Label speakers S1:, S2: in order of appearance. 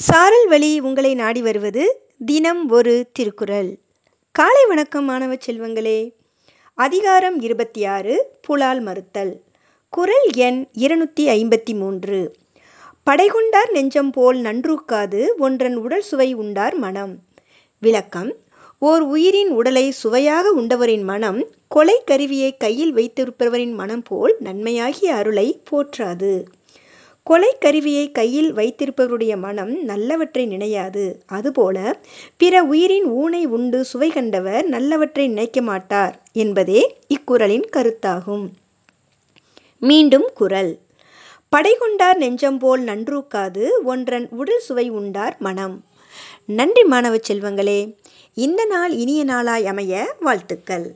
S1: சாரல் வழி உங்களை நாடி வருவது தினம் ஒரு திருக்குறள். காலை வணக்கம் மாணவ செல்வங்களே. அதிகாரம் இருபத்தி ஆறு புலால் மறுத்தல். குரல் எண் இருநூற்றி ஐம்பத்தி மூன்று. படைகொண்டார் நெஞ்சம் போல் நன்றூக்காது ஒன்றன் உடல் சுவை உண்டார் மனம். விளக்கம் ஓர் உயிரின் உடலை சுவையாக உண்டவரின் மனம் கொலை கருவியை கையில் வைத்திருப்பவரின் மனம் போல் நன்மையாகிய அருளை போற்றாது. கொலை கருவியை கையில் வைத்திருப்பவருடைய மனம் நல்லவற்றை நினையாது. அதுபோல பிற உயிரின் ஊனை உண்டு சுவை கண்டவர் நல்லவற்றை நினைக்க மாட்டார் என்பதே இக்குறளின் கருத்தாகும். மீண்டும் குரல் படை கொண்டார் நெஞ்சம் போல் நன்றூக்காது ஒன்றன் உடல் சுவை உண்டார் மனம். நன்றி மாணவ செல்வங்களே இந்த நாள் இனிய நாளாய் அமைய வாழ்த்துக்கள்.